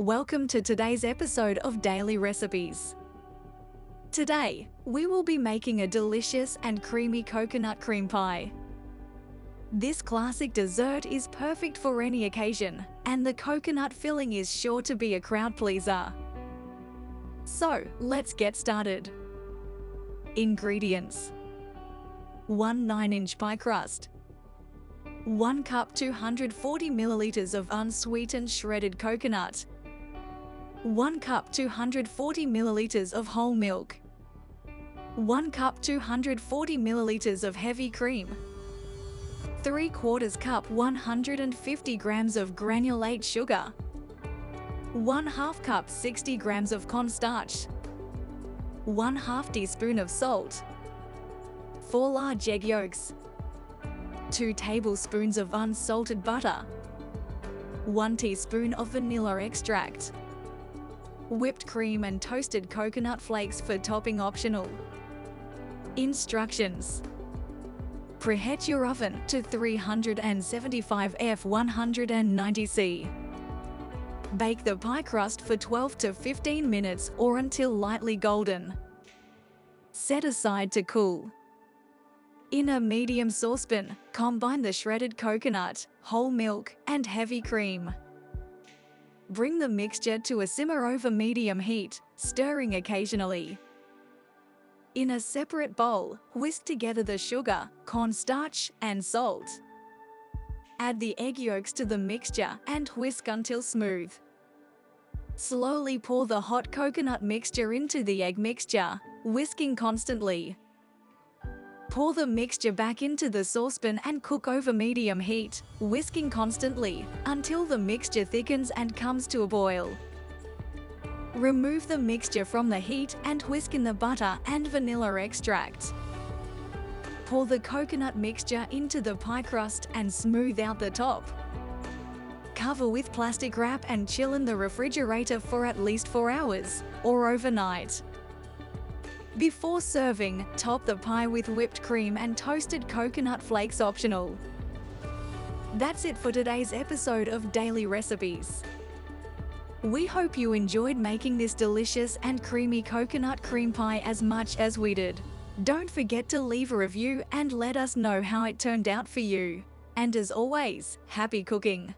Welcome to today's episode of Daily Recipes. Today, we will be making a delicious and creamy coconut cream pie. This classic dessert is perfect for any occasion, and the coconut filling is sure to be a crowd pleaser. So, let's get started. Ingredients 1 9 inch pie crust, 1 cup 240 milliliters of unsweetened shredded coconut, 1 cup 240 milliliters of whole milk, 1 cup 240 milliliters of heavy cream, 3 quarters cup 150 grams of granulate sugar, 1 half cup 60 grams of cornstarch, 1 half teaspoon of salt, 4 large egg yolks, 2 tablespoons of unsalted butter, 1 teaspoon of vanilla extract, whipped cream and toasted coconut flakes for topping optional. Instructions Preheat your oven to 375 F 190C. Bake the pie crust for 12 to 15 minutes or until lightly golden. Set aside to cool. In a medium saucepan, combine the shredded coconut, whole milk, and heavy cream. Bring the mixture to a simmer over medium heat, stirring occasionally. In a separate bowl, whisk together the sugar, cornstarch, and salt. Add the egg yolks to the mixture and whisk until smooth. Slowly pour the hot coconut mixture into the egg mixture, whisking constantly. Pour the mixture back into the saucepan and cook over medium heat, whisking constantly, until the mixture thickens and comes to a boil. Remove the mixture from the heat and whisk in the butter and vanilla extract. Pour the coconut mixture into the pie crust and smooth out the top. Cover with plastic wrap and chill in the refrigerator for at least 4 hours, or overnight. Before serving, top the pie with whipped cream and toasted coconut flakes optional. That's it for today's episode of Daily Recipes. We hope you enjoyed making this delicious and creamy coconut cream pie as much as we did. Don't forget to leave a review and let us know how it turned out for you. And as always, happy cooking!